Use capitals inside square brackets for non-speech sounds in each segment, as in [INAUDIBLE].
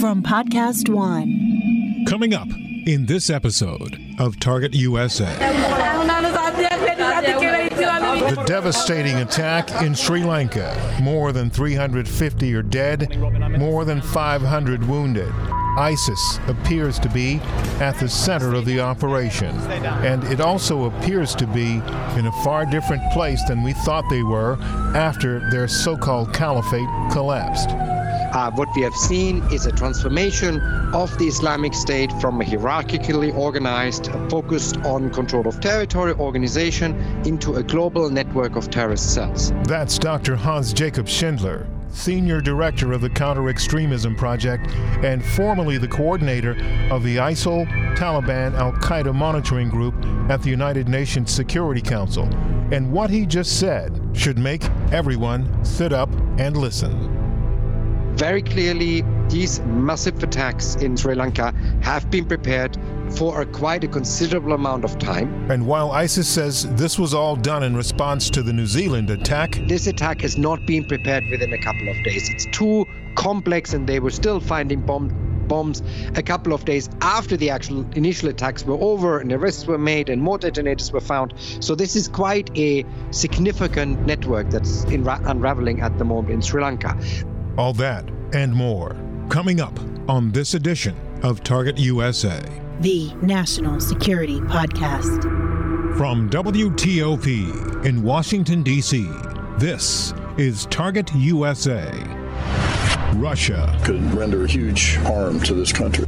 from Podcast One. Coming up in this episode of Target USA. The devastating attack in Sri Lanka. More than 350 are dead, more than 500 wounded. ISIS appears to be at the center of the operation, and it also appears to be in a far different place than we thought they were after their so called caliphate collapsed. Uh, what we have seen is a transformation of the Islamic State from a hierarchically organized, focused on control of territory organization into a global network of terrorist cells. That's Dr. Hans Jakob Schindler, Senior Director of the Counter Extremism Project and formerly the coordinator of the ISIL Taliban Al Qaeda Monitoring Group at the United Nations Security Council. And what he just said should make everyone sit up and listen very clearly these massive attacks in Sri Lanka have been prepared for a quite a considerable amount of time. And while ISIS says this was all done in response to the New Zealand attack, this attack has not been prepared within a couple of days. It's too complex, and they were still finding bomb, bombs a couple of days after the actual initial attacks were over and arrests were made and more detonators were found. So this is quite a significant network that's unraveling at the moment in Sri Lanka. All that and more coming up on this edition of Target USA, the National Security Podcast. From WTOP in Washington, D.C., this is Target USA. Russia could render huge harm to this country.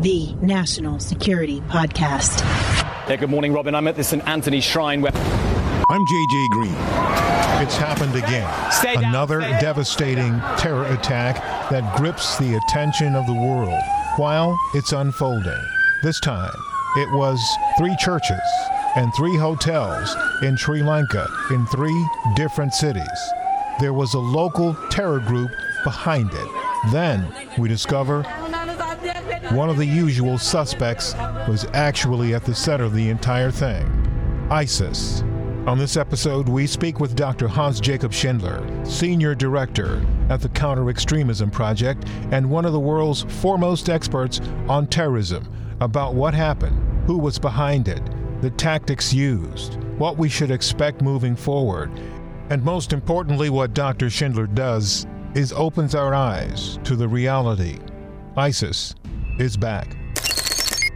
the National Security Podcast. Yeah, good morning, Robin. I'm at the St. Anthony Shrine where. I'm JJ Green. It's happened again. Stay down, Another stay devastating terror attack that grips the attention of the world while it's unfolding. This time, it was three churches and three hotels in Sri Lanka in three different cities. There was a local terror group behind it. Then we discover one of the usual suspects was actually at the center of the entire thing ISIS. On this episode, we speak with Dr. Hans Jakob Schindler, Senior Director at the Counter Extremism Project and one of the world's foremost experts on terrorism, about what happened, who was behind it, the tactics used, what we should expect moving forward, and most importantly, what Dr. Schindler does is opens our eyes to the reality. ISIS is back.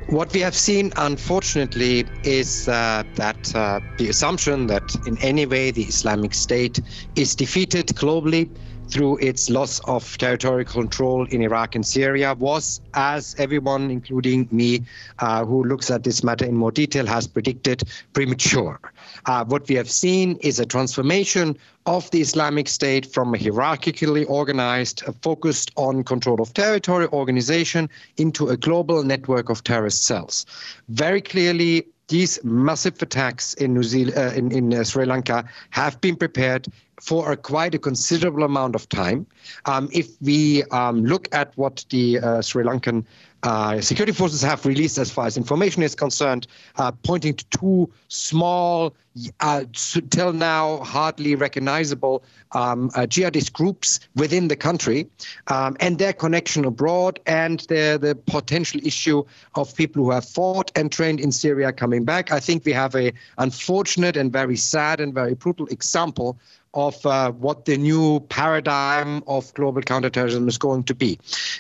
What we have seen, unfortunately, is uh, that uh, the assumption that in any way the Islamic State is defeated globally through its loss of territorial control in Iraq and Syria was, as everyone, including me, uh, who looks at this matter in more detail, has predicted, premature. Uh, what we have seen is a transformation of the Islamic State from a hierarchically organized, uh, focused on control of territory organization into a global network of terrorist cells. Very clearly, these massive attacks in New Zealand, uh, in, in uh, Sri Lanka, have been prepared for a quite a considerable amount of time. Um, if we um, look at what the uh, Sri Lankan uh, security forces have released as far as information is concerned, uh, pointing to two small, uh, till now hardly recognizable um, uh, jihadist groups within the country, um, and their connection abroad, and the, the potential issue of people who have fought and trained in Syria coming back. I think we have a unfortunate and very sad and very brutal example of uh, what the new paradigm of global counterterrorism is going to be.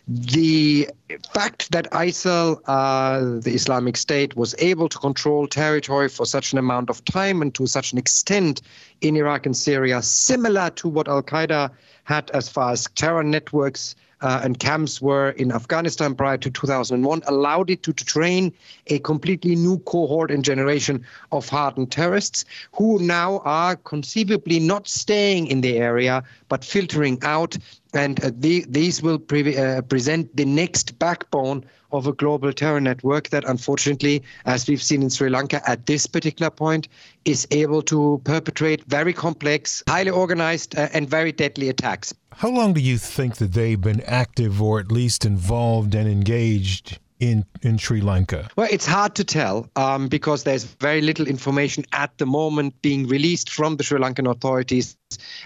The fact that ISIL, uh, the Islamic State, was able to control territory for such an amount of time and to such an extent in Iraq and Syria, similar to what Al Qaeda had as far as terror networks uh, and camps were in Afghanistan prior to 2001 allowed it to, to train a completely new cohort and generation of hardened terrorists who now are conceivably not staying in the area but filtering out. And uh, the, these will pre- uh, present the next backbone of a global terror network that, unfortunately, as we've seen in Sri Lanka at this particular point, is able to perpetrate very complex, highly organized, uh, and very deadly attacks. How long do you think that they've been active or at least involved and engaged in, in Sri Lanka? Well, it's hard to tell um, because there's very little information at the moment being released from the Sri Lankan authorities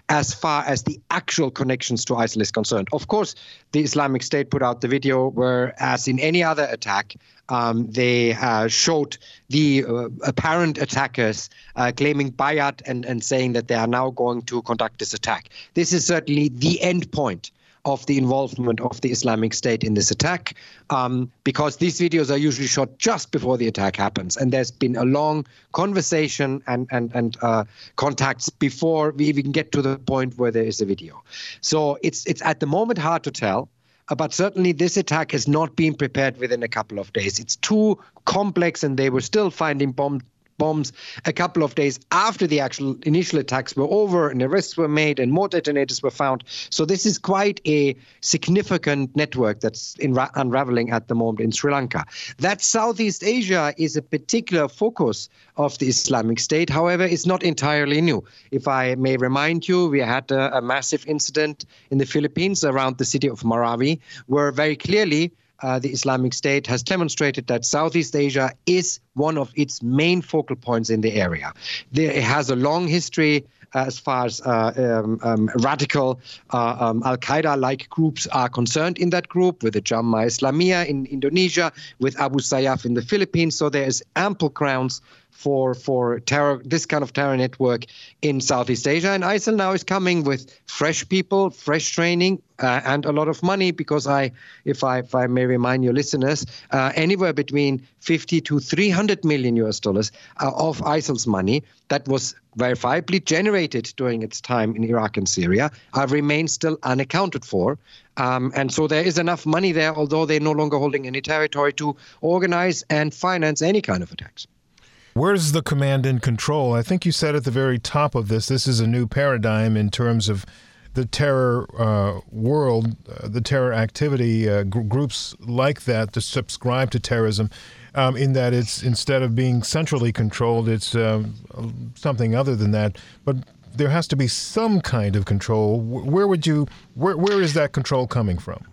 as far as the actual connections to ISIL is concerned. Of course, the Islamic State put out the video where, as in any other attack, um, they uh, showed the uh, apparent attackers uh, claiming bayat and, and saying that they are now going to conduct this attack. This is certainly the end point of the involvement of the Islamic State in this attack, um, because these videos are usually shot just before the attack happens, and there's been a long conversation and and and uh, contacts before we even get to the point where there is a video. So it's it's at the moment hard to tell. Uh, but certainly, this attack has not been prepared within a couple of days. It's too complex, and they were still finding bomb bombs a couple of days after the actual initial attacks were over and arrests were made and more detonators were found. So this is quite a significant network that's ra- unraveling at the moment in Sri Lanka. That Southeast Asia is a particular focus of the Islamic State. However, it's not entirely new. If I may remind you, we had a, a massive incident in the Philippines around the city of Marawi, where very clearly uh, the Islamic State has demonstrated that Southeast Asia is one of its main focal points in the area. There, it has a long history uh, as far as uh, um, um, radical uh, um, Al Qaeda like groups are concerned in that group, with the Jamaah Islamiyah in Indonesia, with Abu Sayyaf in the Philippines. So there is ample grounds for for terror this kind of terror network in Southeast Asia. And ISIL now is coming with fresh people, fresh training, uh, and a lot of money because I, if I if I may remind your listeners, uh, anywhere between 50 to 300 million US dollars uh, of ISIL's money that was verifiably generated during its time in Iraq and Syria uh, remains still unaccounted for. Um, and so there is enough money there, although they're no longer holding any territory to organize and finance any kind of attacks. Where's the command and control? I think you said at the very top of this, this is a new paradigm in terms of the terror uh, world, uh, the terror activity, uh, gr- groups like that to subscribe to terrorism, um, in that it's instead of being centrally controlled, it's um, something other than that. But there has to be some kind of control. Where would you? Where where is that control coming from?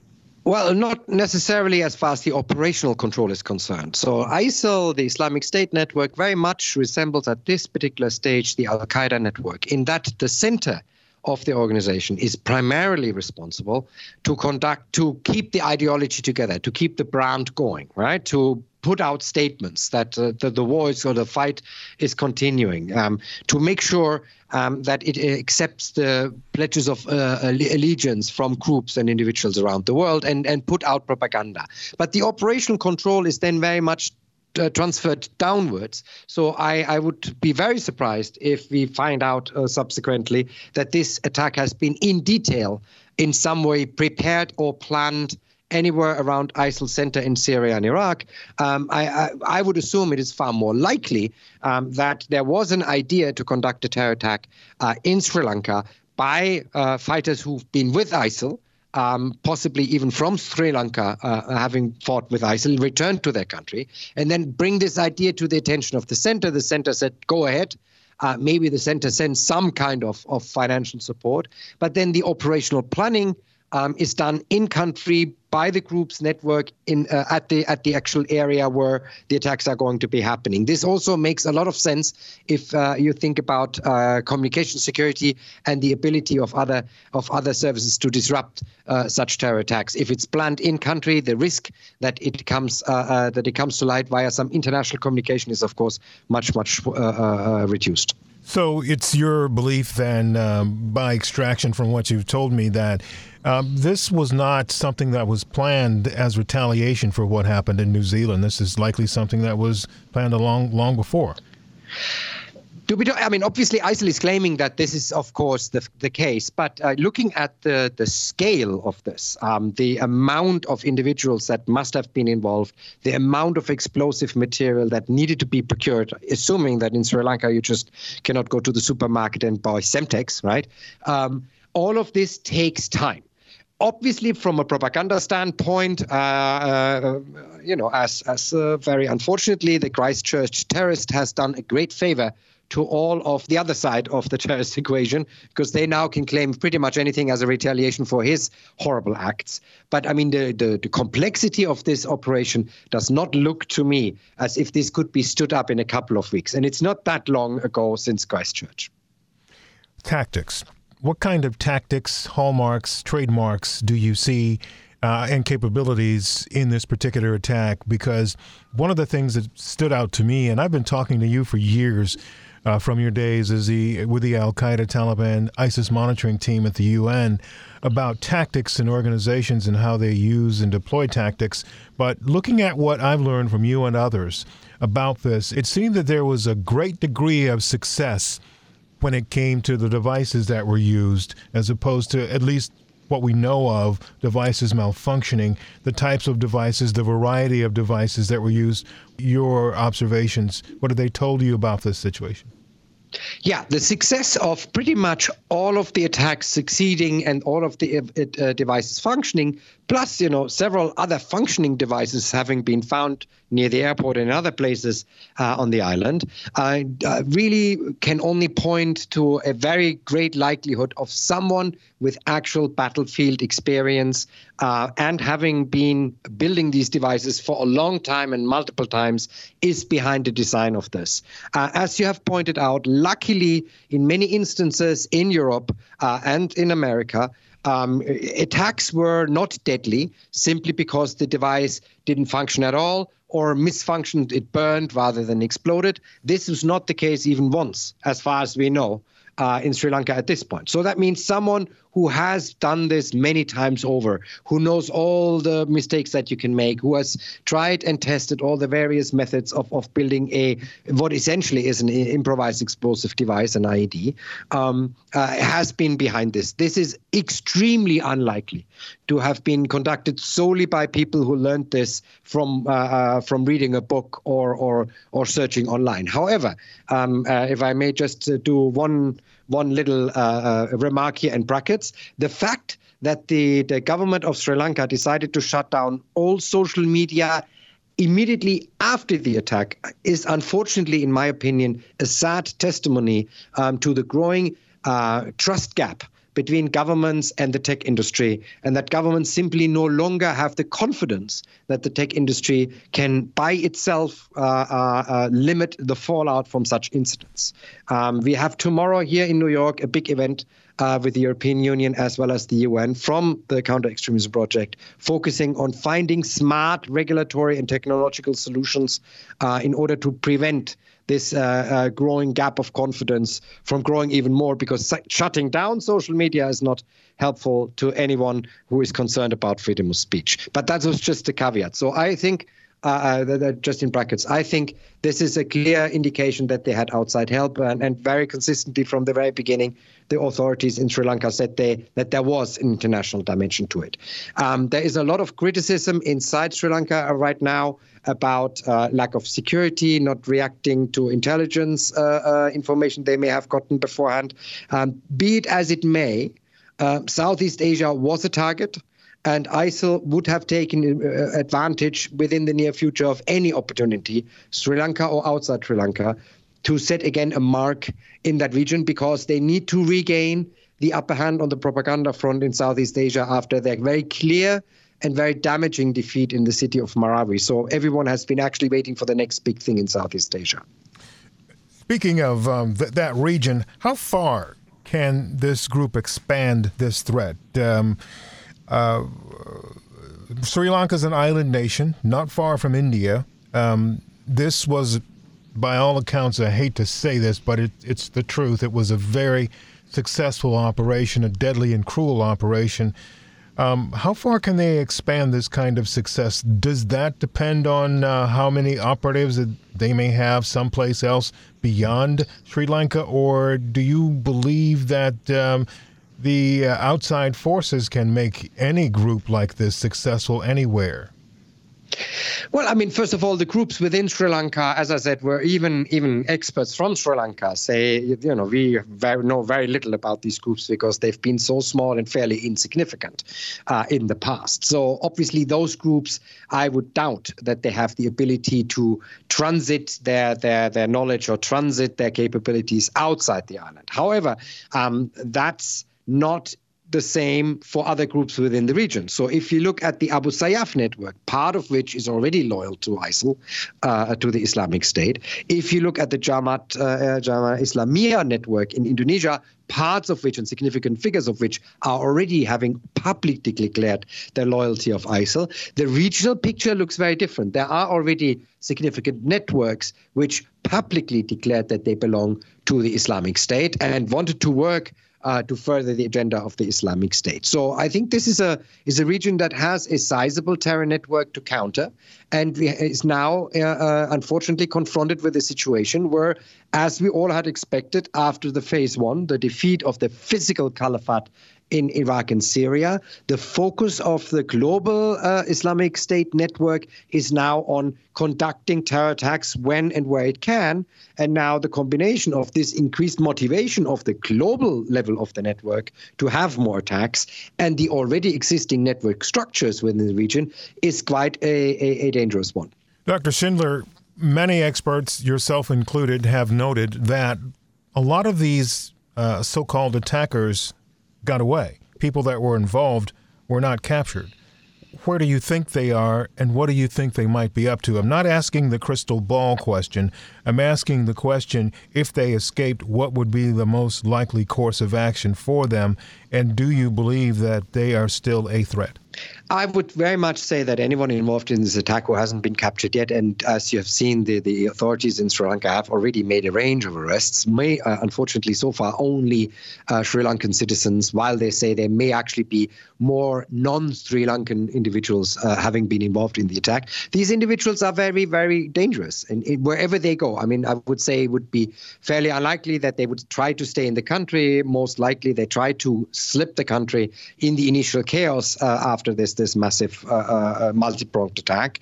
Well, not necessarily as far as the operational control is concerned. So, ISIL, the Islamic State network, very much resembles at this particular stage the Al Qaeda network, in that the center of the organization is primarily responsible to conduct, to keep the ideology together, to keep the brand going, right? To put out statements that uh, the, the war is or the fight is continuing, um, to make sure um, that it accepts the pledges of uh, allegiance from groups and individuals around the world and, and put out propaganda. But the operational control is then very much uh, transferred downwards. So I, I, would be very surprised if we find out uh, subsequently that this attack has been in detail, in some way prepared or planned anywhere around ISIL center in Syria and Iraq, um, I, I, I, would assume it is far more likely um, that there was an idea to conduct a terror attack uh, in Sri Lanka by uh, fighters who've been with ISIL. Um, possibly even from Sri Lanka, uh, having fought with ISIL, returned to their country, and then bring this idea to the attention of the center. The center said, "Go ahead." Uh, maybe the center sends some kind of, of financial support, but then the operational planning um, is done in country by the group's network in uh, at the at the actual area where the attacks are going to be happening. This also makes a lot of sense if uh, you think about uh, communication security and the ability of other of other services to disrupt uh, such terror attacks. If it's planned in country, the risk that it comes uh, uh, that it comes to light via some international communication is of course much much reduced. So it's your belief then, um, by extraction from what you've told me, that um, this was not something that was planned as retaliation for what happened in New Zealand. This is likely something that was planned long, long before. I mean, obviously, ISIL is claiming that this is, of course, the, the case. But uh, looking at the, the scale of this, um, the amount of individuals that must have been involved, the amount of explosive material that needed to be procured, assuming that in Sri Lanka you just cannot go to the supermarket and buy Semtex, right? Um, all of this takes time. obviously from a propaganda standpoint, uh, uh, you know, as as uh, very unfortunately the Christchurch terrorist has done a great favor to all of the other side of the terrorist [LAUGHS] equation because they now can claim pretty much anything as a retaliation for his horrible acts. But I mean, the, the, the complexity of this operation does not look to me as if this could be stood up in a couple of weeks. And it's not that long ago since Christchurch. Tactics. What kind of tactics, hallmarks, trademarks do you see uh, and capabilities in this particular attack? Because one of the things that stood out to me, and I've been talking to you for years uh, from your days as the with the Al Qaeda, Taliban, ISIS monitoring team at the UN about tactics and organizations and how they use and deploy tactics. But looking at what I've learned from you and others about this, it seemed that there was a great degree of success when it came to the devices that were used, as opposed to at least what we know of devices malfunctioning, the types of devices, the variety of devices that were used, your observations, what have they told you about this situation? Yeah, the success of pretty much all of the attacks succeeding and all of the uh, uh, devices functioning, plus you know several other functioning devices having been found near the airport and other places uh, on the island, uh, really can only point to a very great likelihood of someone with actual battlefield experience uh, and having been building these devices for a long time and multiple times is behind the design of this. Uh, as you have pointed out, luckily, in many instances in Europe uh, and in America, um, attacks were not deadly simply because the device didn't function at all or misfunctioned, it burned rather than exploded. This was not the case even once, as far as we know uh, in Sri Lanka at this point. So that means someone who has done this many times over, who knows all the mistakes that you can make, who has tried and tested all the various methods of, of building a what essentially is an improvised explosive device, an IED, um, uh, has been behind this. This is extremely unlikely to have been conducted solely by people who learned this from uh, uh, from reading a book or or or searching online. However, um, uh, if I may just uh, do one one little uh, uh, remark here in brackets. The fact that the, the government of Sri Lanka decided to shut down all social media immediately after the attack is unfortunately, in my opinion, a sad testimony um, to the growing uh, trust gap between governments and the tech industry, and that governments simply no longer have the confidence that the tech industry can by itself uh, uh, uh, limit the fallout from such incidents. Um, we have tomorrow here in New York a big event uh, with the European Union as well as the UN from the Counter Extremism Project, focusing on finding smart regulatory and technological solutions uh, in order to prevent this uh, uh, growing gap of confidence from growing even more because shutting down social media is not helpful to anyone who is concerned about freedom of speech. But that was just a caveat. So I think. Uh, uh just in brackets. I think this is a clear indication that they had outside help, and, and very consistently from the very beginning, the authorities in Sri Lanka said they that there was an international dimension to it. Um, there is a lot of criticism inside Sri Lanka right now about uh, lack of security, not reacting to intelligence uh, uh, information they may have gotten beforehand. Um, be it as it may, uh, Southeast Asia was a target. And ISIL would have taken uh, advantage within the near future of any opportunity, Sri Lanka or outside Sri Lanka, to set again a mark in that region because they need to regain the upper hand on the propaganda front in Southeast Asia after their very clear and very damaging defeat in the city of Marawi. So everyone has been actually waiting for the next big thing in Southeast Asia. Speaking of um, th- that region, how far can this group expand this threat? Um, uh, Sri Lanka is an island nation, not far from India. Um, this was, by all accounts, I hate to say this, but it, it's the truth. It was a very successful operation, a deadly and cruel operation. Um, how far can they expand this kind of success? Does that depend on uh, how many operatives they may have someplace else beyond Sri Lanka, or do you believe that um, the uh, outside forces can make any group like this successful anywhere? Well, I mean, first of all, the groups within Sri Lanka, as I said, were even even experts from Sri Lanka say, you know, we very, know very little about these groups because they've been so small and fairly insignificant uh, in the past. So obviously, those groups, I would doubt that they have the ability to transit their their their knowledge or transit their capabilities outside the island. However, um, that's not the same for other groups within the region. So if you look at the Abu Sayyaf network, part of which is already loyal to ISIL, uh, to the Islamic State. If you look at the Jamaat, uh, Jamaat Islamiyah network in Indonesia, parts of which and significant figures of which are already having publicly declared their loyalty of ISIL, the regional picture looks very different. There are already significant networks which publicly declared that they belong to the Islamic State and wanted to work uh, to further the agenda of the Islamic State. So I think this is a is a region that has a sizable terror network to counter, and is now uh, uh, unfortunately confronted with a situation where, as we all had expected after the phase one, the defeat of the physical caliphate in Iraq and Syria. The focus of the global uh, Islamic State network is now on conducting terror attacks when and where it can. And now the combination of this increased motivation of the global level of the network to have more attacks and the already existing network structures within the region is quite a, a, a dangerous one. Dr. Schindler, many experts, yourself included, have noted that a lot of these uh, so called attackers got away. People that were involved were not captured. Where do you think they are, and what do you think they might be up to? I'm not asking the crystal ball question. I'm asking the question if they escaped, what would be the most likely course of action for them? And do you believe that they are still a threat? I would very much say that anyone involved in this attack who hasn't been captured yet, and as you have seen, the, the authorities in Sri Lanka have already made a range of arrests. May uh, unfortunately so far only uh, Sri Lankan citizens, while they say there may actually be more non-Sri Lankan individuals uh, having been involved in the attack. These individuals are very, very dangerous, and wherever they go, I mean, I would say it would be fairly unlikely that they would try to stay in the country. Most likely, they try to slip the country in the initial chaos uh, after this this massive uh, uh, multi-pronged attack.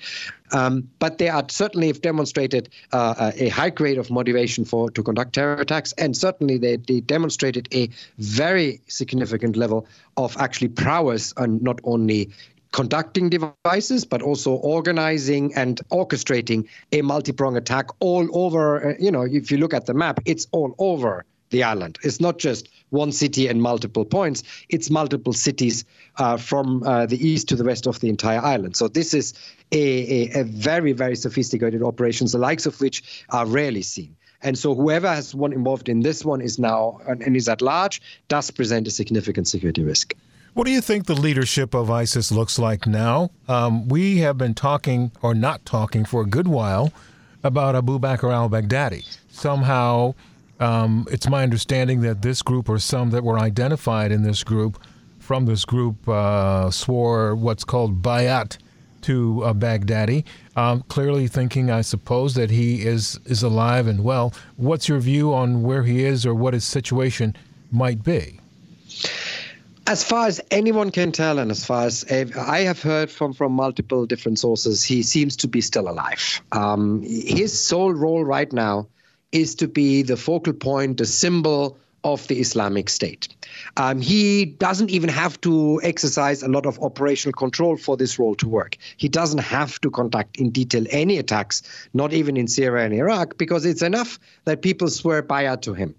Um, but they are certainly have demonstrated uh, a high grade of motivation for to conduct terror attacks, and certainly they, they demonstrated a very significant level of actually prowess and not only conducting devices, but also organizing and orchestrating a multi-pronged attack all over. You know, if you look at the map, it's all over the island. It's not just one city and multiple points, it's multiple cities uh, from uh, the east to the west of the entire island. So this is a, a, a very, very sophisticated operations, the likes of which are rarely seen. And so whoever has one involved in this one is now and is at large does present a significant security risk. What do you think the leadership of ISIS looks like now? Um, we have been talking or not talking for a good while about Abu Bakr al Baghdadi. Somehow um, it's my understanding that this group, or some that were identified in this group, from this group, uh, swore what's called bayat to uh, Baghdadi, um, clearly thinking, I suppose, that he is is alive and well. What's your view on where he is, or what his situation might be? As far as anyone can tell, and as far as I have heard from, from multiple different sources, he seems to be still alive. Um, his sole role right now is to be the focal point, the symbol of the Islamic State. Um, he doesn't even have to exercise a lot of operational control for this role to work. He doesn't have to conduct in detail any attacks, not even in Syria and Iraq, because it's enough that people swear bayat to him.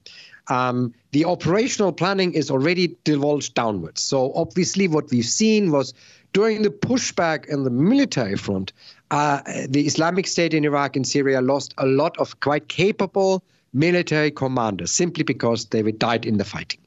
Um, the operational planning is already divulged downwards. So obviously, what we've seen was during the pushback in the military front, uh, the Islamic State in Iraq and Syria lost a lot of quite capable military commanders simply because they died in the fighting.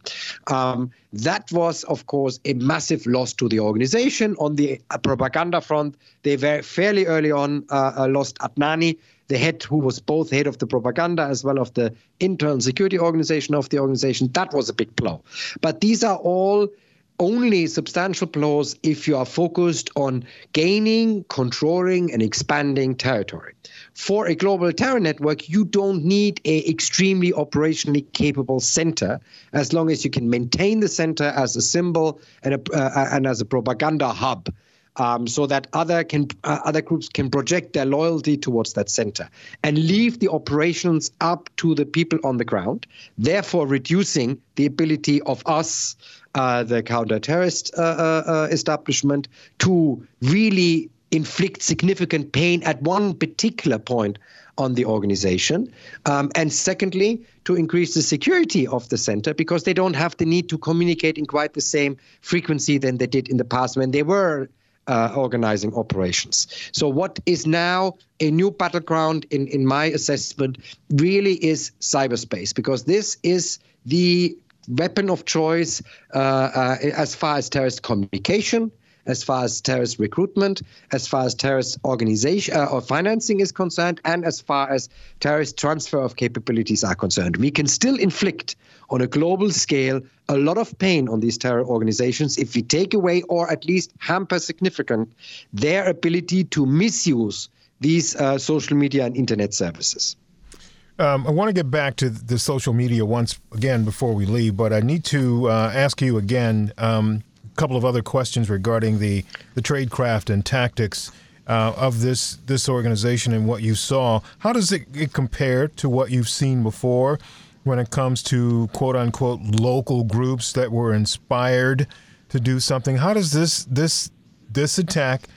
Um, that was, of course, a massive loss to the organization. On the uh, propaganda front, they very fairly early on uh, uh, lost Adnani, the head who was both head of the propaganda as well of the internal security organization of the organization. That was a big blow. But these are all only substantial blows if you are focused on gaining, controlling, and expanding territory. For a global terror network, you don't need an extremely operationally capable center as long as you can maintain the center as a symbol and, a, uh, and as a propaganda hub um, so that other can uh, other groups can project their loyalty towards that center and leave the operations up to the people on the ground, therefore reducing the ability of us, the counter-terrorist uh, uh, uh establishment, to really inflict significant pain at one particular point on the organization. Um, and secondly, to increase the security of the center because they don't have the need to communicate in quite the same frequency than they did in the past when they were uh, organizing operations. So, what is now a new battleground, in, in my assessment, really is cyberspace, because this is the weapon of choice uh, uh, as far as terrorist communication, as far as terrorist recruitment, as far as terrorist organization uh, or financing is concerned, and as far as terrorist transfer of capabilities are concerned. We can still inflict on a global scale a lot of pain on these terror organizations if we take away or at least hamper significant their ability to misuse these uh, social media and internet services. Um, I want to get back to the social media once again before we leave, but I need to uh, ask you again. Um, a couple of other questions regarding the, the tradecraft and tactics uh, of this this organization and what you saw. How does it, it compare to what you've seen before when it comes to quote unquote local groups that were inspired to do something? How does this this this attack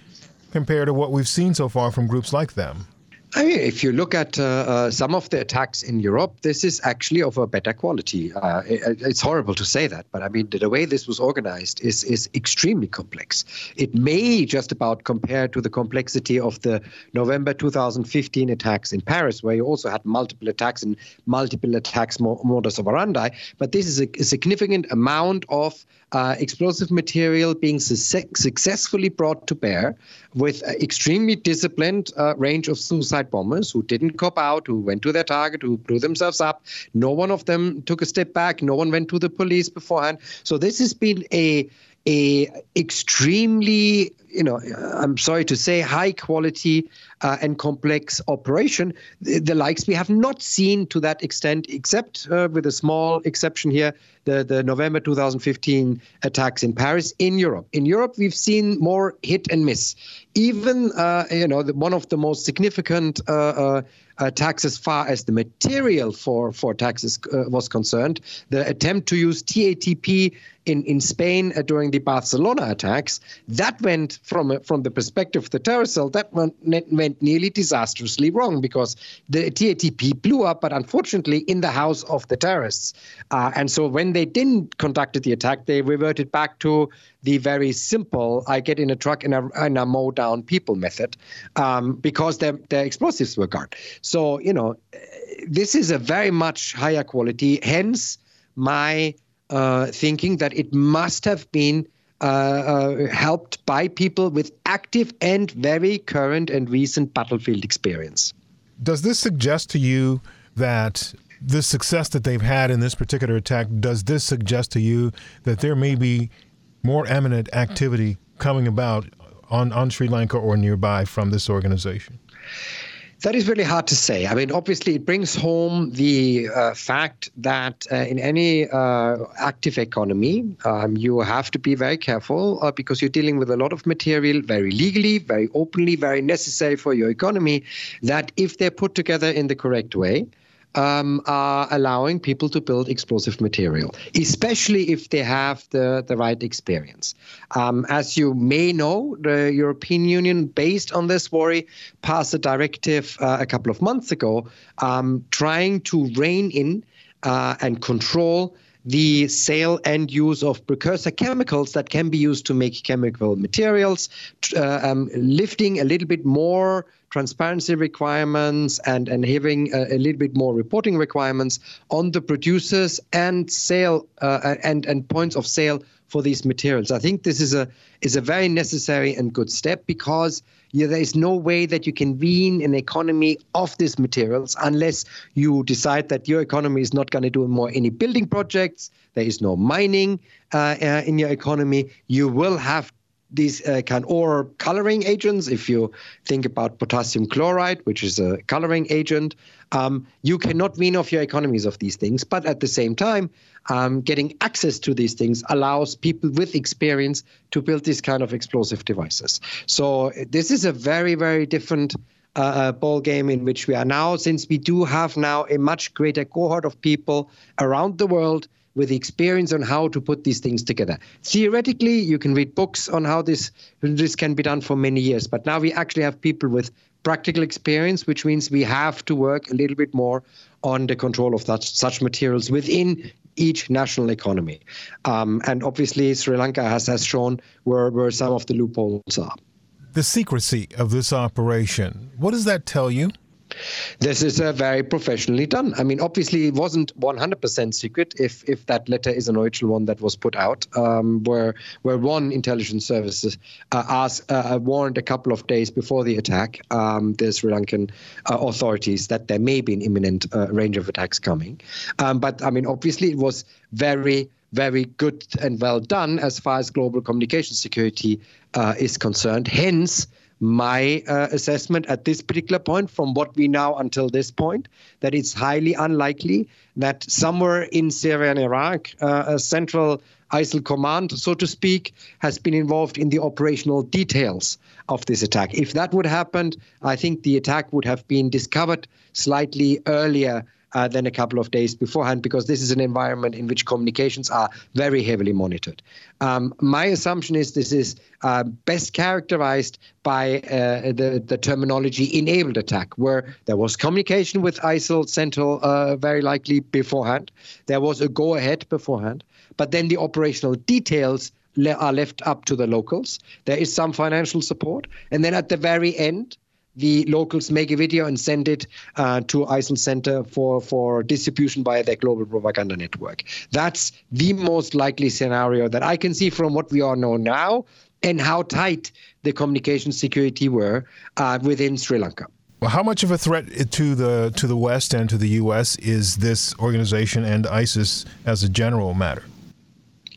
compare to what we've seen so far from groups like them? I mean, if you look at uh, uh, some of the attacks in Europe, this is actually of a better quality. Uh, it, it's horrible to say that, but I mean, the, the, way this was organized is is extremely complex. It may just about compare to the complexity of the November 2015 attacks in Paris, where you also had multiple attacks and multiple attacks modus operandi. But this is a, a significant amount of uh, explosive material being su- successfully brought to bear with an extremely disciplined uh, range of suicide bombers who didn't cop out, who went to their target, who blew themselves up. No one of them took a step back. No one went to the police beforehand. So this has been a a extremely, you know, I'm sorry to say, high quality uh, and complex operation, the, the, likes we have not seen to that extent, except uh, with a small exception here, the, the November 2015 attacks in Paris in Europe. In Europe, we've seen more hit and miss. Even, uh, you know, the, one of the most significant uh, uh, attacks as far as the material for, for taxes uh, was concerned, the attempt to use TATP in, in Spain uh, during the Barcelona attacks, that went from from the perspective of the terrorist cell, that went, went nearly disastrously wrong because the TATP blew up, but unfortunately in the house of the terrorists. Uh, and so when they didn't conduct the attack, they reverted back to the very simple I get in a truck and I, and I mow down people method um, because their, their explosives were gone. So, you know, this is a very much higher quality. Hence, my uh, thinking that it must have been uh, uh, helped by people with active and very current and recent battlefield experience. Does this suggest to you that the success that they've had in this particular attack, does this suggest to you that there may be more eminent activity coming about on, on Sri Lanka or nearby from this organization? That is really hard to say. I mean, obviously, it brings home the uh, fact that uh, in any uh, active economy, um, you have to be very careful uh, because you're dealing with a lot of material very legally, very openly, very necessary for your economy. That if they're put together in the correct way, um, are allowing people to build explosive material, especially if they have the, the right experience. Um, as you may know, the European Union, based on this worry, passed a directive uh, a couple of months ago um, trying to rein in uh, and control the sale and use of precursor chemicals that can be used to make chemical materials, uh, um, lifting a little bit more transparency requirements and, and having a, a, little bit more reporting requirements on the producers and sale uh, and, and points of sale for these materials. I think this is a is a very necessary and good step because yeah, there is no way that you can wean an economy of these materials unless you decide that your economy is not going to do more any building projects. There is no mining uh, uh, in your economy. You will have these uh, kind or coloring agents. If you think about potassium chloride, which is a coloring agent, um, you cannot wean off your economies of these things. But at the same time, um, getting access to these things allows people with experience to build these kind of explosive devices. So this is a very, very different uh, uh, ball game in which we are now, since we do have now a much greater cohort of people around the world with experience on how to put these things together. Theoretically, you can read books on how this this can be done for many years, but now we actually have people with practical experience, which means we have to work a little bit more on the control of such such materials within each national economy. Um, and obviously, Sri Lanka has, has shown where, where some of the loopholes are. The secrecy of this operation, what does that tell you? This is uh, very professionally done. I mean, obviously, it wasn't 100% secret. If if that letter is an original one that was put out, um, where where one intelligence services uh, asked, uh, warned a couple of days before the attack, um, the Sri Lankan uh, authorities that there may be an imminent uh, range of attacks coming. Um, but I mean, obviously, it was very very good and well done as far as global communication security uh, is concerned. Hence my uh, assessment at this particular point, from what we know until this point, that it's highly unlikely that somewhere in Syria and Iraq, uh, a central ISIL command, so to speak, has been involved in the operational details of this attack. If that would happen, I think the attack would have been discovered slightly earlier uh, than a couple of days beforehand because this is an environment in which communications are very heavily monitored. Um, my assumption is this is uh, best characterized by uh, the, the terminology enabled attack, where there was communication with ISIL Central uh, very likely beforehand. There was a go ahead beforehand, but then the operational details are left up to the locals. There is some financial support. And then at the very end, the locals make a video and send it uh, to ISIL Center for, for distribution via their global propaganda network. That's the most likely scenario that I can see from what we all know now and how tight the communication security were uh, within Sri Lanka. Well, how much of a threat to the to the West and to the U.S. is this organization and ISIS as a general matter?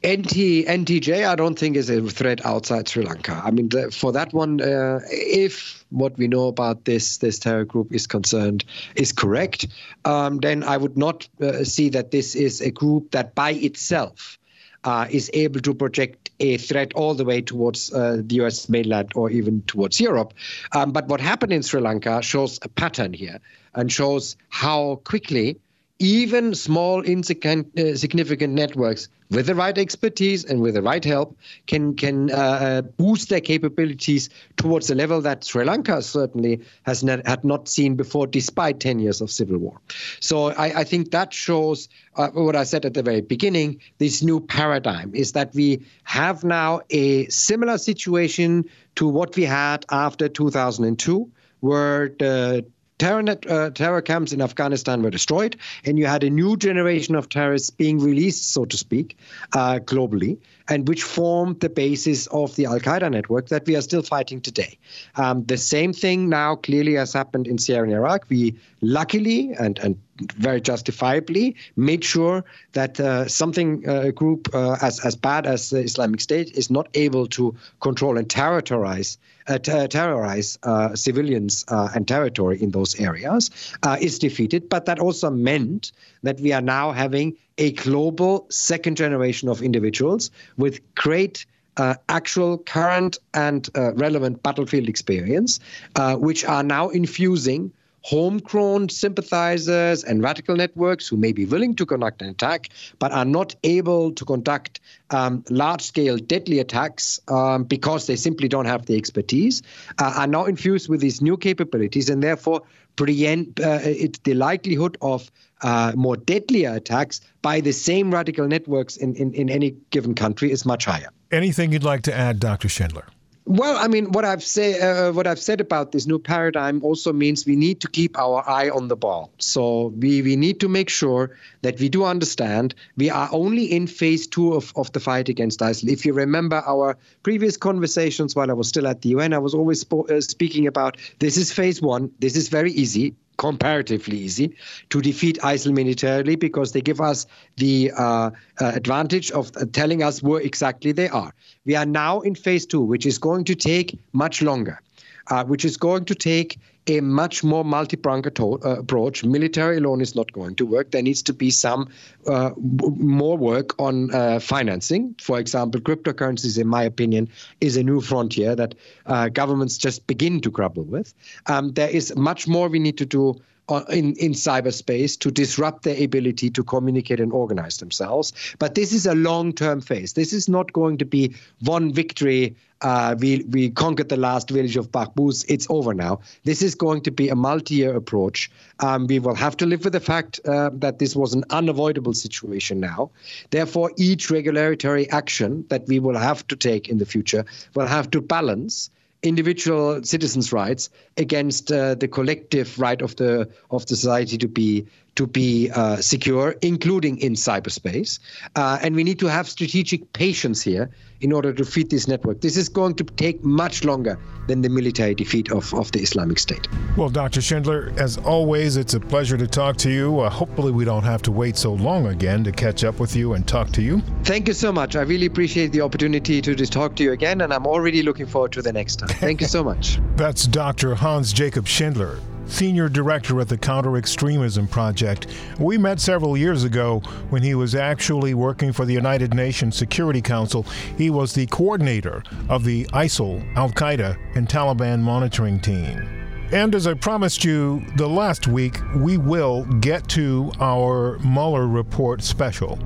NT, NTJ, I don't think is a threat outside Sri Lanka. I mean, the, for that one, uh, if what we know about this this terror group is concerned is correct, um, then I would not uh, see that this is a group that by itself uh, is able to project a threat all the way towards uh, the US mainland or even towards Europe. Um, but what happened in Sri Lanka shows a pattern here and shows how quickly even small insignificant uh, networks with the right expertise and with the right help can can uh, uh, boost their capabilities towards a level that Sri Lanka certainly has not, had not seen before, despite 10 years of civil war. So I, I think that shows uh, what I said at the very beginning. This new paradigm is that we have now a similar situation to what we had after 2002 where the terror, net, uh, terror camps in Afghanistan were destroyed, and you had a new generation of terrorists being released, so to speak, uh, globally, and which formed the basis of the Al Qaeda network that we are still fighting today. Um, the same thing now clearly has happened in Syria and Iraq. We luckily and, and very justifiably made sure that uh, something uh, a group uh, as as bad as the Islamic State is not able to control and terrorize uh, t- terrorize uh, civilians uh, and territory in those areas is defeated. But that also meant that we are now having a global second generation of individuals with great uh, actual current and uh, relevant battlefield experience, uh, which are now infusing homegrown sympathizers and radical networks who may be willing to conduct an attack but are not able to conduct um, large scale deadly attacks um, because they simply don't have the expertise uh, are now infused with these new capabilities and therefore preempt uh, it, the likelihood of uh, more deadlier attacks by the same radical networks in, in, in any given country is much higher. Anything you'd like to add, Dr. Schindler? Well, I mean, what I've say, uh, what I've said about this new paradigm also means we need to keep our eye on the ball. So we we need to make sure that we do understand we are only in phase two of, of the fight against ISIL. If you remember our previous conversations while I was still at the UN, I was always spo- uh, speaking about this is phase one. This is very easy comparatively easy to defeat ISIL militarily because they give us the uh, uh, advantage of uh, telling us where exactly they are. We are now in phase two, which is going to take much longer, uh, which is going to take a much more multi-pronged uh, approach. Military alone is not going to work. There needs to be some uh, more work on uh, financing. For example, cryptocurrencies, in my opinion, is a new frontier that uh, governments just begin to grapple with. Um, there is much more we need to do in, in cyberspace to disrupt their ability to communicate and organize themselves. But this is a long term phase. This is not going to be one victory. Uh, we, we conquered the last village of Baghuz. It's over now. This is going to be a multi year approach. Um, we will have to live with the fact uh, that this was an unavoidable situation now. Therefore, each regulatory action that we will have to take in the future will have to balance individual citizens' rights against uh, the collective right of the of the society to be to be uh, secure, including in cyberspace. Uh, and we need to have strategic patience here in order to feed this network. This is going to take much longer than the military defeat of, of the Islamic State. Well, Dr. Schindler, as always, it's a pleasure to talk to you. Uh, hopefully, we don't have to wait so long again to catch up with you and talk to you. Thank you so much. I really appreciate the opportunity to just talk to you again, and I'm already looking forward to the next time. Thank you so much. [LAUGHS] That's Dr. Hans Jakob Schindler senior director at the Counter Extremism Project. We met several years ago when he was actually working for the United Nations Security Council. He was the coordinator of the ISIL, Al Qaeda, and Taliban monitoring team. And as I promised you the last week, we will get to our Mueller report special.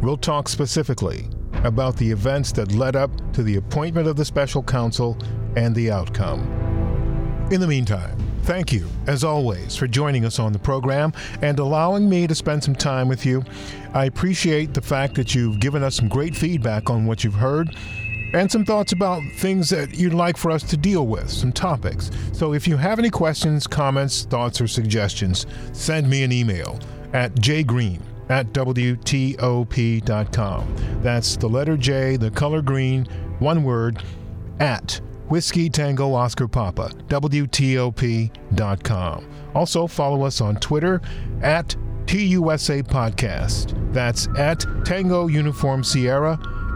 We'll talk specifically about the events that led up to the appointment of the special counsel and the outcome. In the meantime, Thank you, as always, for joining us on the program and allowing me to spend some time with you. I appreciate the fact that you've given us some great feedback on what you've heard and some thoughts about things that you'd like for us to deal with, some topics. So if you have any questions, comments, thoughts, or suggestions, send me an email at jgreen at WTOP.com. That's the letter J, the color green, one word, at Whiskey Tango Oscar Papa, WTOP.com. Also, follow us on Twitter at TUSA Podcast. That's at Tango Uniform Sierra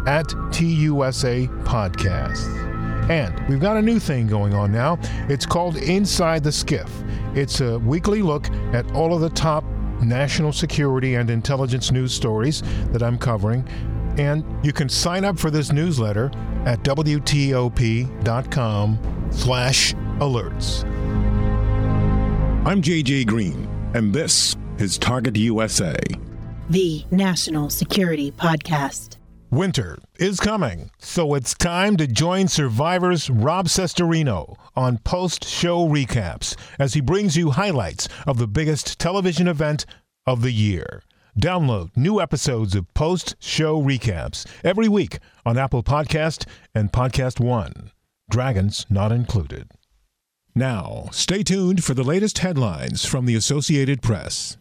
at TUSA Podcast. And we've got a new thing going on now. It's called Inside the Skiff. It's a weekly look at all of the top national security and intelligence news stories that I'm covering and you can sign up for this newsletter at WTOP.com slash alerts. I'm JJ Green, and this is Target USA, the National Security Podcast. Winter is coming, so it's time to join Survivor's Rob Cesternino on post show recaps as he brings you highlights of the biggest television event of the year. Download new episodes of post show recaps every week on Apple Podcast and Podcast One. Dragons not included. Now, stay tuned for the latest headlines from the Associated Press.